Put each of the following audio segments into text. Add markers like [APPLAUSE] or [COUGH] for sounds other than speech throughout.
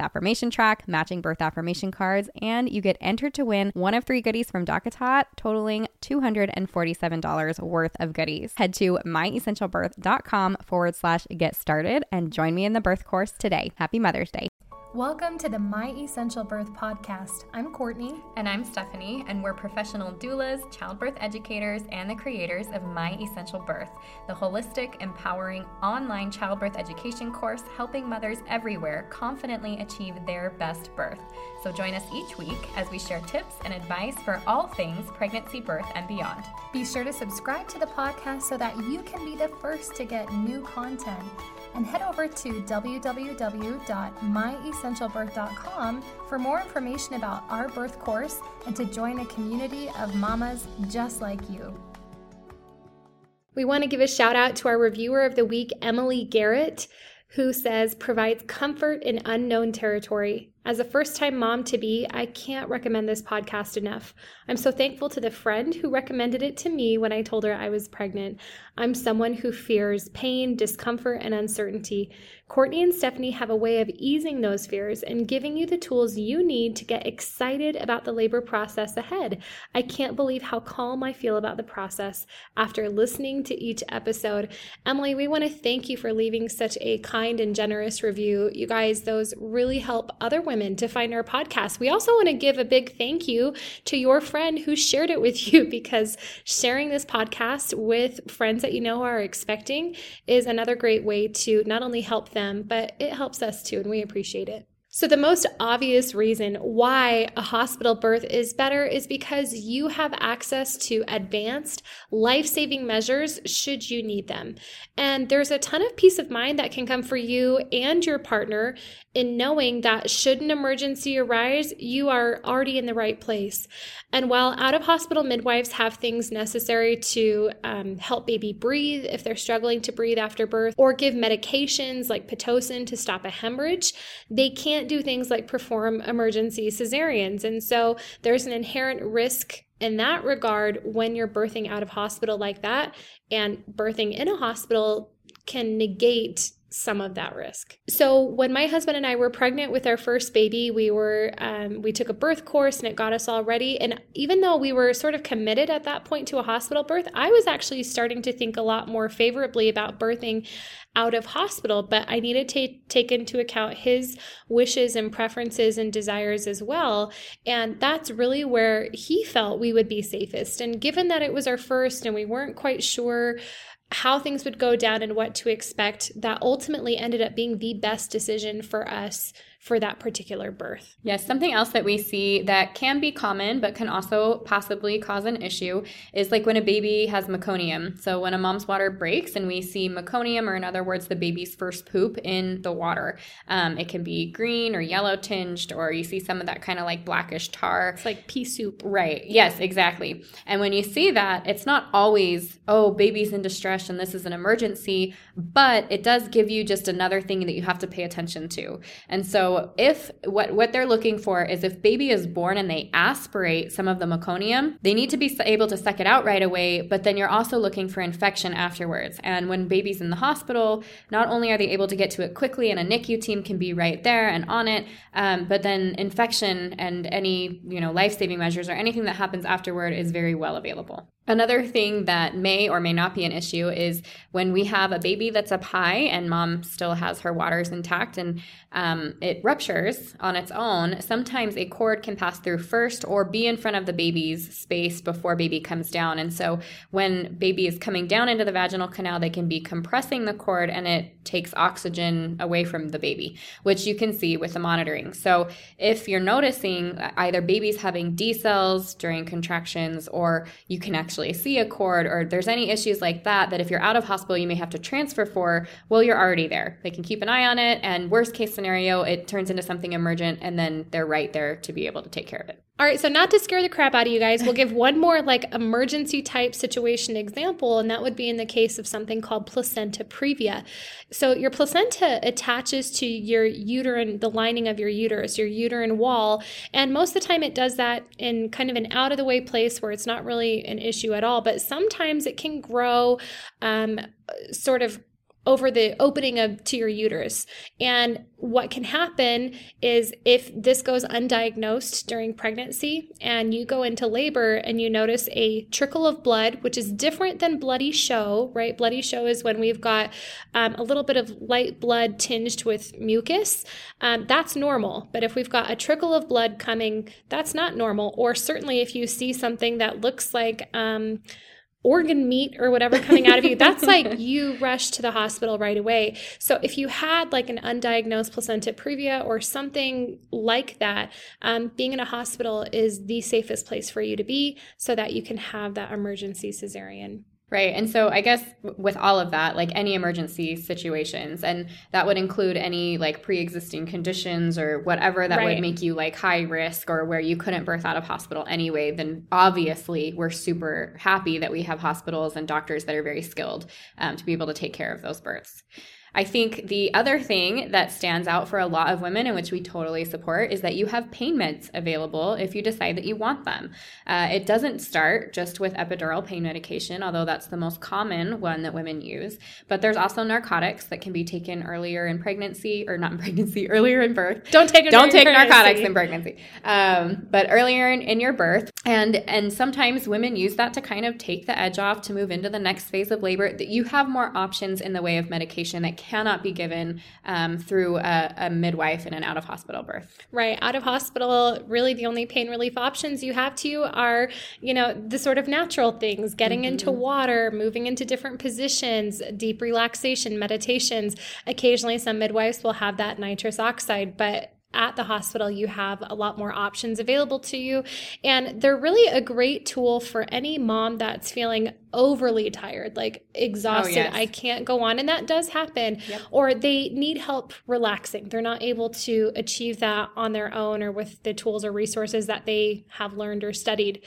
affirmation track, matching birth affirmation cards, and you get entered to win one of three goodies from DockATot, totaling $247 worth of goodies. Head to myessentialbirth.com forward slash get started and join me in the birth course today. Happy Mother's Day. Welcome to the My Essential Birth podcast. I'm Courtney. And I'm Stephanie, and we're professional doulas, childbirth educators, and the creators of My Essential Birth, the holistic, empowering online childbirth education course helping mothers everywhere confidently achieve their best birth. So join us each week as we share tips and advice for all things pregnancy, birth, and beyond. Be sure to subscribe to the podcast so that you can be the first to get new content and head over to www.myessentialbirth.com for more information about our birth course and to join a community of mamas just like you. We want to give a shout out to our reviewer of the week, Emily Garrett, who says provides comfort in unknown territory. As a first time mom to be, I can't recommend this podcast enough. I'm so thankful to the friend who recommended it to me when I told her I was pregnant. I'm someone who fears pain, discomfort, and uncertainty. Courtney and Stephanie have a way of easing those fears and giving you the tools you need to get excited about the labor process ahead. I can't believe how calm I feel about the process after listening to each episode. Emily, we want to thank you for leaving such a kind and generous review. You guys, those really help other women to find our podcast. We also want to give a big thank you to your friend who shared it with [LAUGHS] you because sharing this podcast with friends that you know are expecting is another great way to not only help them, but it helps us too, and we appreciate it. So, the most obvious reason why a hospital birth is better is because you have access to advanced life saving measures should you need them. And there's a ton of peace of mind that can come for you and your partner in knowing that should an emergency arise, you are already in the right place. And while out of hospital midwives have things necessary to um, help baby breathe if they're struggling to breathe after birth, or give medications like Pitocin to stop a hemorrhage, they can't do things like perform emergency cesareans. And so there's an inherent risk in that regard when you're birthing out of hospital like that, and birthing in a hospital can negate some of that risk. So when my husband and I were pregnant with our first baby, we were um, we took a birth course and it got us all ready. And even though we were sort of committed at that point to a hospital birth, I was actually starting to think a lot more favorably about birthing out of hospital. But I needed to take into account his wishes and preferences and desires as well. And that's really where he felt we would be safest. And given that it was our first and we weren't quite sure how things would go down and what to expect that ultimately ended up being the best decision for us for that particular birth. Yes, something else that we see that can be common but can also possibly cause an issue is like when a baby has meconium. So when a mom's water breaks and we see meconium, or in other words, the baby's first poop in the water, um, it can be green or yellow tinged, or you see some of that kind of like blackish tar. It's like pea soup. Right. Yes, exactly. And when you see that, it's not always, oh, baby's in distress and this is an emergency, but it does give you just another thing that you have to pay attention to. And so if what what they're looking for is if baby is born and they aspirate some of the meconium, they need to be able to suck it out right away, but then you're also looking for infection afterwards. And when baby's in the hospital, not only are they able to get to it quickly and a NICU team can be right there and on it, um, but then infection and any, you know, life-saving measures or anything that happens afterward is very well available. Another thing that may or may not be an issue is when we have a baby that's up high and mom still has her waters intact and um, it ruptures on its own, sometimes a cord can pass through first or be in front of the baby's space before baby comes down. And so when baby is coming down into the vaginal canal, they can be compressing the cord and it takes oxygen away from the baby, which you can see with the monitoring. So if you're noticing either babies having decels during contractions or you can actually actually see a cord or there's any issues like that, that if you're out of hospital, you may have to transfer for, well, you're already there. They can keep an eye on it. And worst case scenario, it turns into something emergent and then they're right there to be able to take care of it. All right, so not to scare the crap out of you guys, we'll give one more like emergency type situation example, and that would be in the case of something called placenta previa. So your placenta attaches to your uterine, the lining of your uterus, your uterine wall, and most of the time it does that in kind of an out of the way place where it's not really an issue at all. But sometimes it can grow um, sort of over the opening of to your uterus. And what can happen is if this goes undiagnosed during pregnancy and you go into labor and you notice a trickle of blood, which is different than bloody show, right? Bloody show is when we've got um, a little bit of light blood tinged with mucus. Um, that's normal. But if we've got a trickle of blood coming, that's not normal. Or certainly if you see something that looks like, um, organ meat or whatever coming out of you, that's like [LAUGHS] you rush to the hospital right away. So if you had like an undiagnosed placenta previa or something like that, um, being in a hospital is the safest place for you to be so that you can have that emergency cesarean. Right. And so I guess with all of that, like any emergency situations, and that would include any like pre existing conditions or whatever that right. would make you like high risk or where you couldn't birth out of hospital anyway, then obviously we're super happy that we have hospitals and doctors that are very skilled um, to be able to take care of those births. I think the other thing that stands out for a lot of women, and which we totally support, is that you have pain meds available if you decide that you want them. Uh, it doesn't start just with epidural pain medication, although that's the most common one that women use. But there's also narcotics that can be taken earlier in pregnancy, or not in [LAUGHS] pregnancy, earlier in birth. Don't take don't take narcotics in pregnancy, um, but earlier in, in your birth. And and sometimes women use that to kind of take the edge off to move into the next phase of labor. That you have more options in the way of medication that cannot be given um, through a, a, midwife in an out of hospital birth. Right. Out of hospital, really the only pain relief options you have to are, you know, the sort of natural things getting mm-hmm. into water, moving into different positions, deep relaxation, meditations. Occasionally, some midwives will have that nitrous oxide, but at the hospital, you have a lot more options available to you. And they're really a great tool for any mom that's feeling overly tired, like exhausted. Oh, yes. I can't go on. And that does happen. Yep. Or they need help relaxing. They're not able to achieve that on their own or with the tools or resources that they have learned or studied.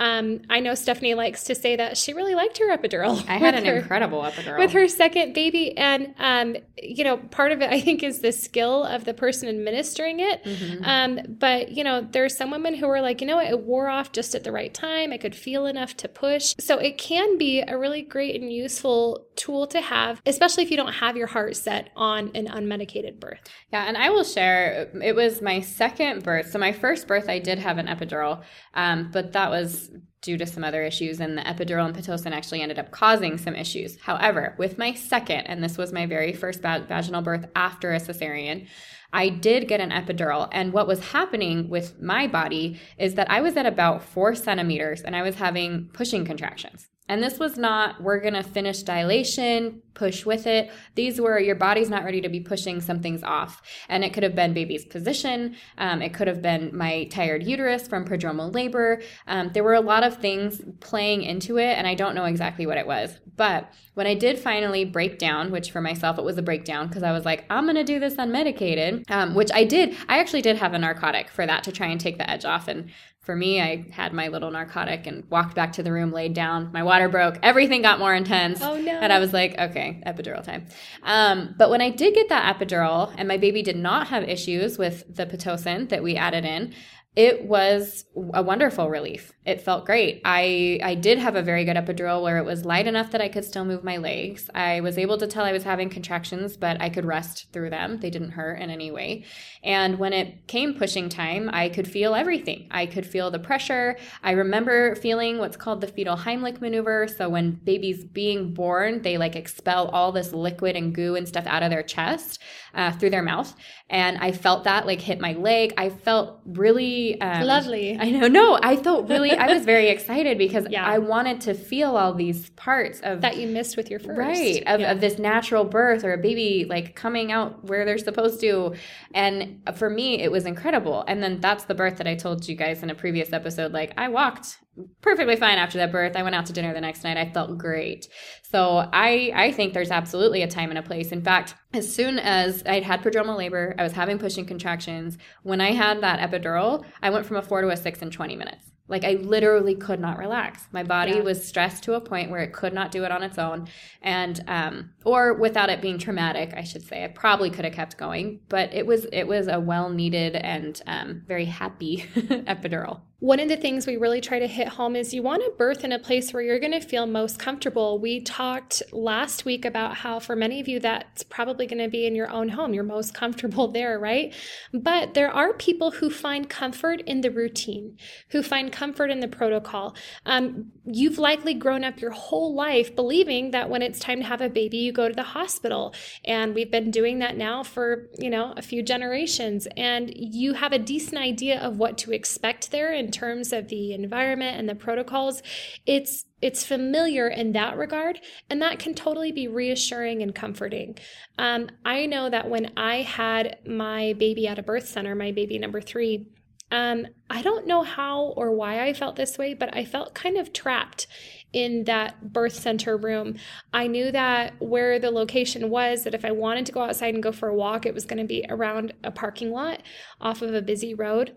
Um, I know Stephanie likes to say that she really liked her epidural. I had an her, incredible epidural with her second baby, and um, you know, part of it I think is the skill of the person administering it. Mm-hmm. Um, but you know, there's some women who are like, you know, what, it wore off just at the right time. I could feel enough to push, so it can be a really great and useful tool to have, especially if you don't have your heart set on an unmedicated birth. Yeah, and I will share. It was my second birth. So my first birth, I did have an epidural, um, but that was due to some other issues, and the epidural and Pitocin actually ended up causing some issues. However, with my second, and this was my very first vaginal birth after a cesarean, I did get an epidural. And what was happening with my body is that I was at about four centimeters and I was having pushing contractions. And this was not, we're going to finish dilation, push with it. These were, your body's not ready to be pushing, something's off. And it could have been baby's position. Um, it could have been my tired uterus from prodromal labor. Um, there were a lot of things playing into it, and I don't know exactly what it was. But when I did finally break down, which for myself it was a breakdown because I was like, I'm going to do this unmedicated, um, which I did. I actually did have a narcotic for that to try and take the edge off. And for me, I had my little narcotic and walked back to the room, laid down. My water broke. Everything got more intense. Oh, no. And I was like, okay, epidural time. Um, but when I did get that epidural and my baby did not have issues with the Pitocin that we added in, it was a wonderful relief. It felt great. I I did have a very good epidural where it was light enough that I could still move my legs. I was able to tell I was having contractions, but I could rest through them. They didn't hurt in any way. And when it came pushing time, I could feel everything. I could feel the pressure. I remember feeling what's called the fetal Heimlich maneuver. So when babies being born, they like expel all this liquid and goo and stuff out of their chest uh, through their mouth. And I felt that like hit my leg. I felt really um, lovely. I know. No, I felt really, I was very [LAUGHS] excited because yeah. I wanted to feel all these parts of that you missed with your first. Right. Of, yeah. of this natural birth or a baby like coming out where they're supposed to. And for me, it was incredible. And then that's the birth that I told you guys in a previous episode. Like I walked perfectly fine after that birth. I went out to dinner the next night. I felt great. So I I think there's absolutely a time and a place. In fact, as soon as I'd had prodromal labor, I was having pushing contractions. When I had that epidural, I went from a four to a six in 20 minutes. Like I literally could not relax. My body yeah. was stressed to a point where it could not do it on its own, and um, or without it being traumatic, I should say. I probably could have kept going, but it was it was a well needed and um, very happy [LAUGHS] epidural. One of the things we really try to hit home is you want to birth in a place where you're going to feel most comfortable. We talked last week about how, for many of you, that's probably going to be in your own home. You're most comfortable [LAUGHS] there, right? But there are people who find comfort in the routine, who find comfort in the protocol. Um, you've likely grown up your whole life believing that when it's time to have a baby, you go to the hospital. And we've been doing that now for, you know, a few generations. And you have a decent idea of what to expect there and terms of the environment and the protocols, it's it's familiar in that regard, and that can totally be reassuring and comforting. Um, I know that when I had my baby at a birth center, my baby number three, um, I don't know how or why I felt this way, but I felt kind of trapped in that birth center room. I knew that where the location was, that if I wanted to go outside and go for a walk, it was going to be around a parking lot off of a busy road.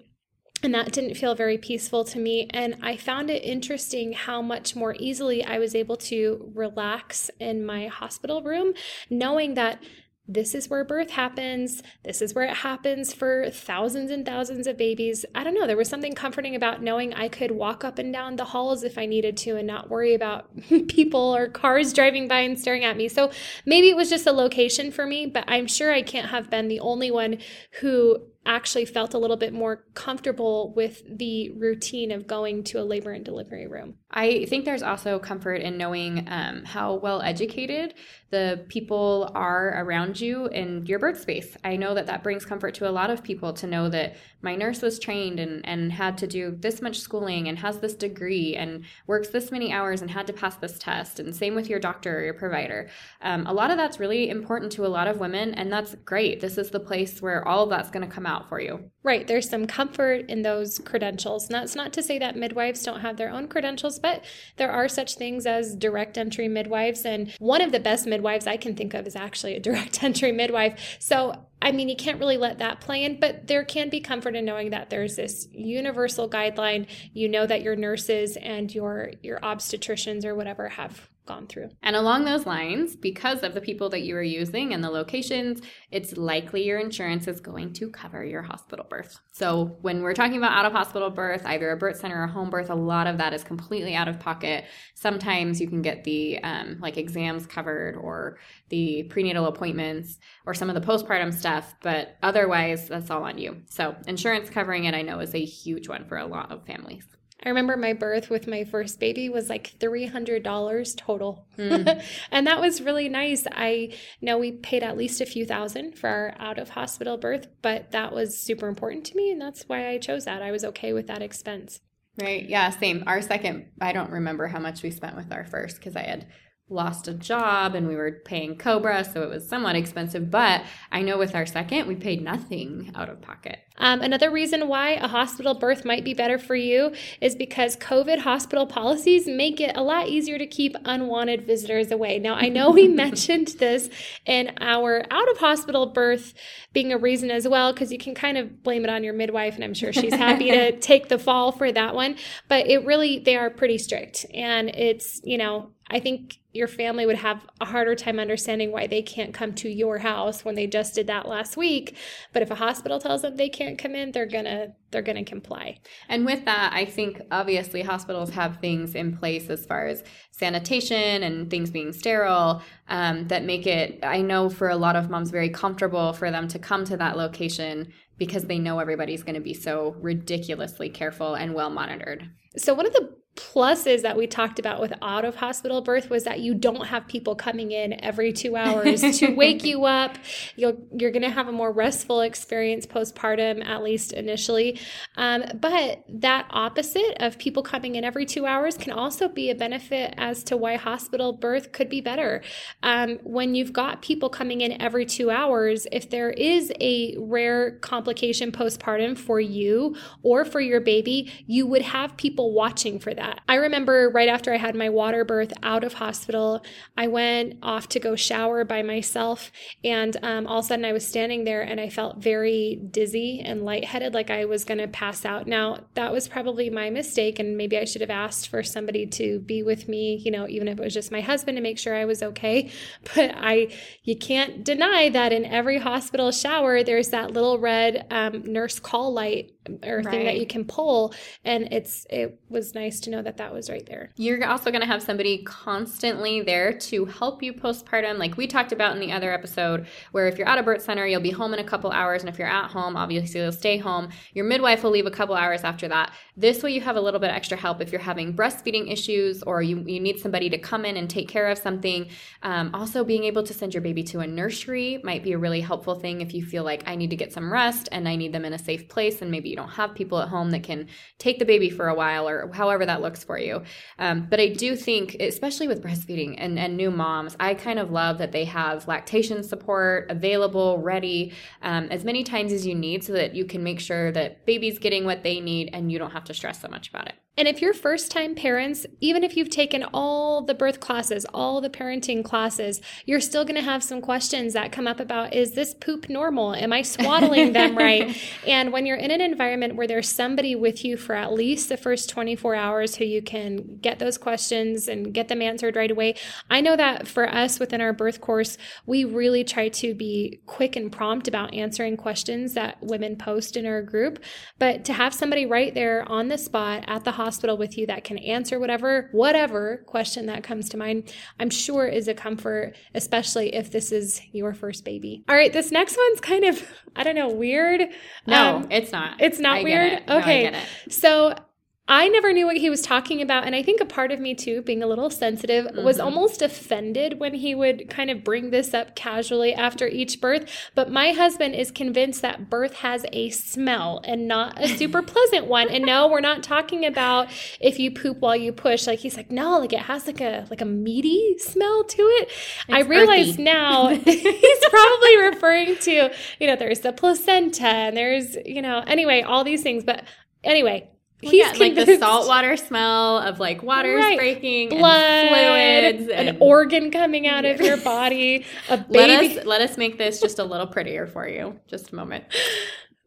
And that didn't feel very peaceful to me. And I found it interesting how much more easily I was able to relax in my hospital room, knowing that this is where birth happens. This is where it happens for thousands and thousands of babies. I don't know. There was something comforting about knowing I could walk up and down the halls if I needed to and not worry about [LAUGHS] people or cars driving by and staring at me. So maybe it was just a location for me, but I'm sure I can't have been the only one who actually felt a little bit more comfortable with the routine of going to a labor and delivery room. I think there's also comfort in knowing um, how well educated the people are around you in your birth space. I know that that brings comfort to a lot of people to know that my nurse was trained and, and had to do this much schooling and has this degree and works this many hours and had to pass this test. And same with your doctor or your provider. Um, a lot of that's really important to a lot of women, and that's great. This is the place where all of that's going to come out for you. Right. There's some comfort in those credentials. And that's not to say that midwives don't have their own credentials, but there are such things as direct entry midwives. And one of the best midwives I can think of is actually a [LAUGHS] direct entry midwife. So, I mean, you can't really let that play in, but there can be comfort in knowing that there's this universal guideline. You know that your nurses and your your obstetricians or whatever have gone through. And along those lines, because of the people that you are using and the locations, it's likely your insurance is going to cover your hospital birth. So when we're talking about out of hospital birth, either a birth center or home birth, a lot of that is completely out of pocket. Sometimes you can get the um, like exams covered or the prenatal appointments or some of the postpartum stuff, but otherwise that's all on you. So insurance covering it, I know, is a huge one for a lot of families. I remember my birth with my first baby was like $300 total. Mm. [LAUGHS] and that was really nice. I know we paid at least a few thousand for our out of hospital birth, but that was super important to me. And that's why I chose that. I was okay with that expense. Right. Yeah. Same. Our second, I don't remember how much we spent with our first because I had lost a job and we were paying Cobra, so it was somewhat expensive. But I know with our second, we paid nothing out of pocket. Um, another reason why a hospital birth might be better for you is because COVID hospital policies make it a lot easier to keep unwanted visitors away. Now, I know we [LAUGHS] mentioned this in our out of hospital birth being a reason as well, because you can kind of blame it on your midwife, and I'm sure she's happy to [LAUGHS] take the fall for that one. But it really, they are pretty strict. And it's, you know, I think your family would have a harder time understanding why they can't come to your house when they just did that last week. But if a hospital tells them they can't come in, they're gonna they're gonna comply. And with that, I think obviously hospitals have things in place as far as sanitation and things being sterile um, that make it. I know for a lot of moms very comfortable for them to come to that location because they know everybody's going to be so ridiculously careful and well monitored. So one of the pluses that we talked about with out of hospital birth was that you don't have people coming in every two [LAUGHS] hours to wake you up. You'll, you're going to have a more restful experience postpartum, at least initially. Um, but that opposite of people coming in every two hours can also be a benefit as to why hospital birth could be better. Um, when you've got people coming in every two hours, if there is a rare complication postpartum for you or for your baby, you would have people watching for that that. I remember right after I had my water birth out of hospital, I went off to go shower by myself. And um, all of a sudden I was standing there and I felt very dizzy and lightheaded, like I was going to pass out. Now, that was probably my mistake. And maybe I should have asked for somebody to be with me, you know, even if it was just my husband to make sure I was okay. [LAUGHS] But I, you can't deny that in every hospital shower, there's that little red um, nurse call light or right. thing that you can pull and it's it was nice to know that that was right there. You're also going to have somebody constantly there to help you postpartum like we talked about in the other episode where if you're at a birth center you'll be home in a couple hours and if you're at home obviously you'll stay home. Your midwife will leave a couple hours after that. This way you have a little bit extra help if you're having breastfeeding issues or you, you need somebody to come in and take care of something. Um, also being able to send your baby to a nursery might be a really helpful thing if you feel like i need to get some rest and i need them in a safe place and maybe you don't have people at home that can take the baby for a while or however that looks for you. Um, but I do think, especially with breastfeeding and, and new moms, I kind of love that they have lactation support available, ready um, as many times as you need so that you can make sure that baby's getting what they need and you don't have to stress so much about it. And if you're first time parents, even if you've taken all the birth classes, all the parenting classes, you're still going to have some questions that come up about is this poop normal? Am I swaddling them [LAUGHS] right? And when you're in an environment where there's somebody with you for at least the first 24 hours who you can get those questions and get them answered right away, I know that for us within our birth course, we really try to be quick and prompt about answering questions that women post in our group. But to have somebody right there on the spot at the hospital with you that can answer whatever whatever question that comes to mind i'm sure is a comfort especially if this is your first baby. All right this next one's kind of i don't know weird. No um, it's not. it's not weird? it. okay no, so I never knew what he was talking about. And I think a part of me, too, being a little sensitive, mm-hmm. was almost offended when he would kind of bring this up casually after each birth. But my husband is convinced that birth has a smell and not a super [LAUGHS] pleasant one. And no, we're not talking about if you poop while you push. Like he's like, no, like it has like a like a meaty smell to it. It's I realize earthy. now [LAUGHS] he's probably referring to, you know, there's the placenta and there's, you know, anyway, all these things. But anyway, He's yeah, like the saltwater smell of like water right. breaking, blood, and fluids, and an organ coming out of your body. [LAUGHS] A baby. Let us let us make this just a little prettier for you. Just a moment.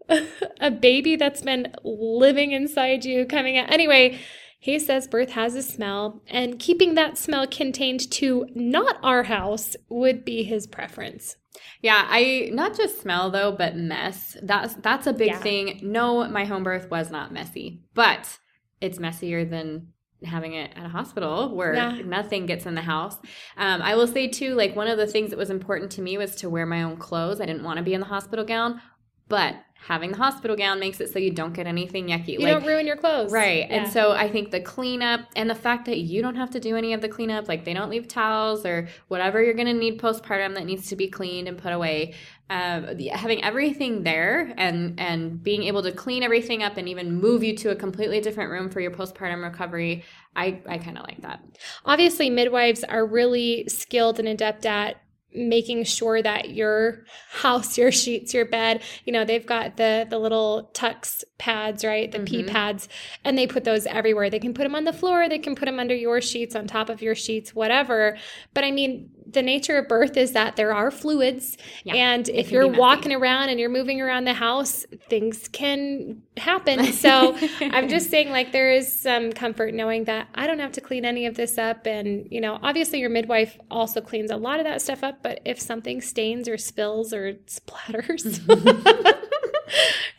[LAUGHS] a baby that's been living inside you coming out. Anyway, he says birth has a smell, and keeping that smell contained to not our house would be his preference. Yeah, I not just smell though, but mess. That's that's a big yeah. thing. No, my home birth was not messy, but it's messier than having it at a hospital where yeah. nothing gets in the house. Um, I will say too, like one of the things that was important to me was to wear my own clothes. I didn't want to be in the hospital gown, but having the hospital gown makes it so you don't get anything yucky. You like, don't ruin your clothes. Right. Yeah. And so I think the cleanup and the fact that you don't have to do any of the cleanup, like they don't leave towels or whatever you're going to need postpartum that needs to be cleaned and put away. Um, having everything there and and being able to clean everything up and even move you to a completely different room for your postpartum recovery, I I kind of like that. Obviously, midwives are really skilled and adept at making sure that your house, your sheets, your bed, you know, they've got the the little Chux pads, right? The mm-hmm. pee pads, and they put those everywhere. They can put them on the floor, they can put them under your sheets, on top of your sheets, whatever. But I mean, the nature of birth is that there are fluids yeah, and if you're walking around and you're moving around the house things can happen. [LAUGHS] So i'm just saying like there is some comfort knowing that i don't have to clean any of this up. And you know obviously your midwife also cleans a lot of that stuff up but if something stains or spills or splatters [LAUGHS]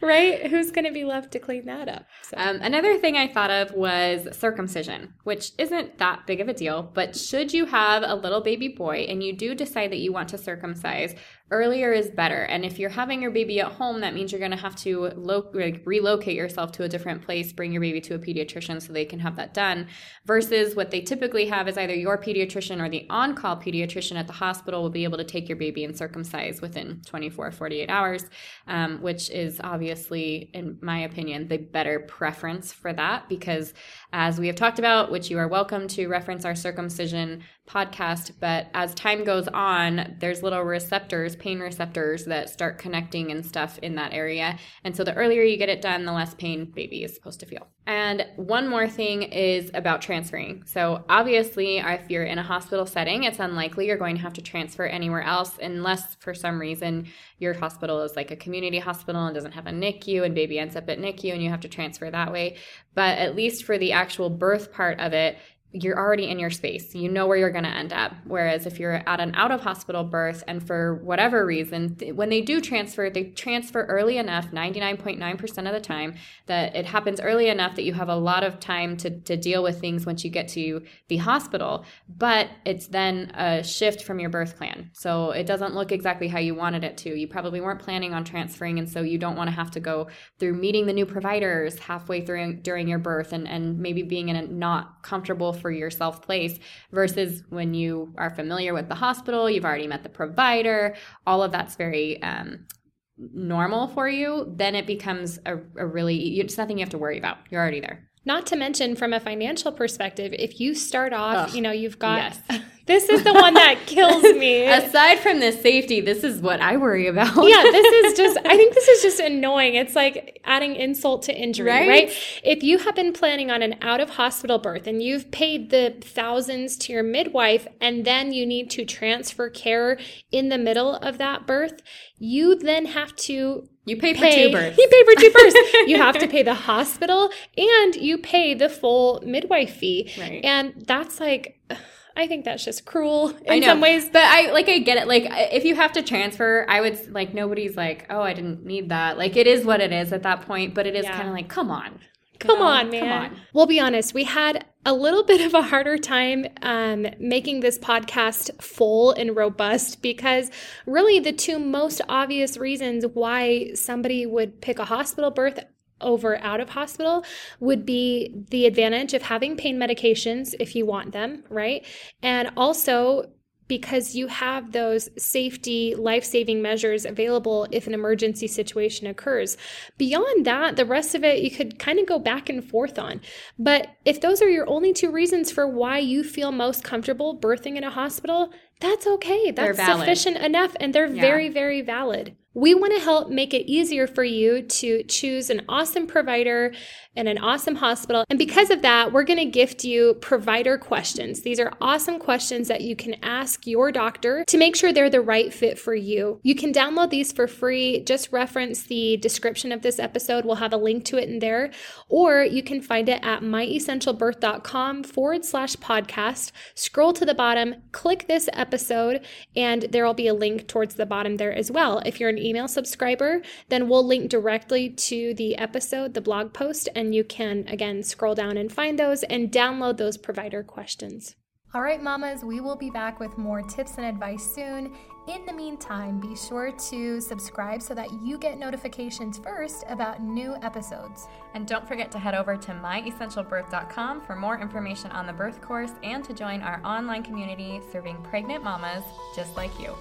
right? Who's going to be left to clean that up? So. Um, another thing I thought of was circumcision, which isn't that big of a deal, but should you have a little baby boy and you do decide that you want to circumcise, earlier is better. And if you're having your baby at home, that means you're going to have to lo- like, relocate yourself to a different place, bring your baby to a pediatrician so they can have that done. Versus what they typically have is either your pediatrician or the on call pediatrician at the hospital will be able to take your baby and circumcise within 24, 48 hours, um, which is obviously, in my opinion, the better preference for that because as we have talked about, which you are welcome to reference our circumcision podcast, but as time goes on, there's little receptors, pain receptors that start connecting and stuff in that area. And so the earlier you get it done, the less pain baby is supposed to feel. And one more thing is about transferring. So obviously, if you're in a hospital setting, it's unlikely you're going to have to transfer anywhere else unless for some reason your hospital is like a community hospital and doesn't have a NICU and baby ends up at NICU and you have to transfer that way. But at least for the actual birth part of it, you're already in your space. You know where you're going to end up. Whereas if you're at an out of hospital birth and for whatever reason, th- when they do transfer, they transfer early enough, 99.9% of the time, that it happens early enough that you have a lot of time to, to deal with things once you get to the hospital. But it's then a shift from your birth plan. So it doesn't look exactly how you wanted it to. You probably weren't planning on transferring. And so you don't want to have to go through meeting the new providers halfway through during your birth and, and maybe being in a not comfortable for yourself place versus when you are familiar with the hospital, you've already met the provider, all of that's very um, normal for you, then it becomes a, a really, it's nothing you have to worry about. You're already there. Not to mention, from a financial perspective, if you start off, Ugh, you know, you've got yes. [LAUGHS] this is the one that kills [LAUGHS] me. Aside from the safety, this is what I worry about. yeah, this is [LAUGHS] just, I think this is just annoying. It's like adding insult to injury, Right? right? If you have been planning on an out of hospital birth and you've paid the thousands to your midwife and then you need to transfer care in the middle of that birth, you then have to You pay for pay, two births. [LAUGHS] You pay for two births. you have to pay the hospital and you pay the full midwife fee. Right. And that's like, I think that's just cruel in some ways. but I like I get it. Like if you have to transfer, I would like nobody's like, oh, I didn't need that. Like it is what it is at that point. But it is Yeah. kind of like, come on, Come on, man. come on. We'll be honest, we had a little bit of a harder time um, making this podcast full and robust because really the two most obvious reasons why somebody would pick a hospital birth over out of hospital would be the advantage of having pain medications if you want them, right? And also because you have those safety life saving measures available if an emergency situation occurs. Beyond that, the rest of it you could kind of go back and forth on. But if those are your only two reasons for why you feel most comfortable birthing in a hospital, that's okay. They're That's sufficient enough and they're Yeah. very, very valid. We want to help make it easier for you to choose an awesome provider and an awesome hospital. And because of that, we're going to gift you provider questions. These are awesome questions that you can ask your doctor to make sure they're the right fit for you. You can download these for free. Just reference the description of this episode. We'll have a link to it in there. Or you can find it at myessentialbirth.com forward slash podcast. Scroll to the bottom, click this episode, and there will be a link towards the bottom there as well. If you're an email subscriber, then we'll link directly to the episode, the blog post, and you can again scroll down and find those and download those provider questions. All right, mamas, we will be back with more tips and advice soon. In the meantime, be sure to subscribe so that you get notifications first about new episodes. And don't forget to head over to myessentialbirth.com for more information on the birth course and to join our online community serving pregnant mamas just like you.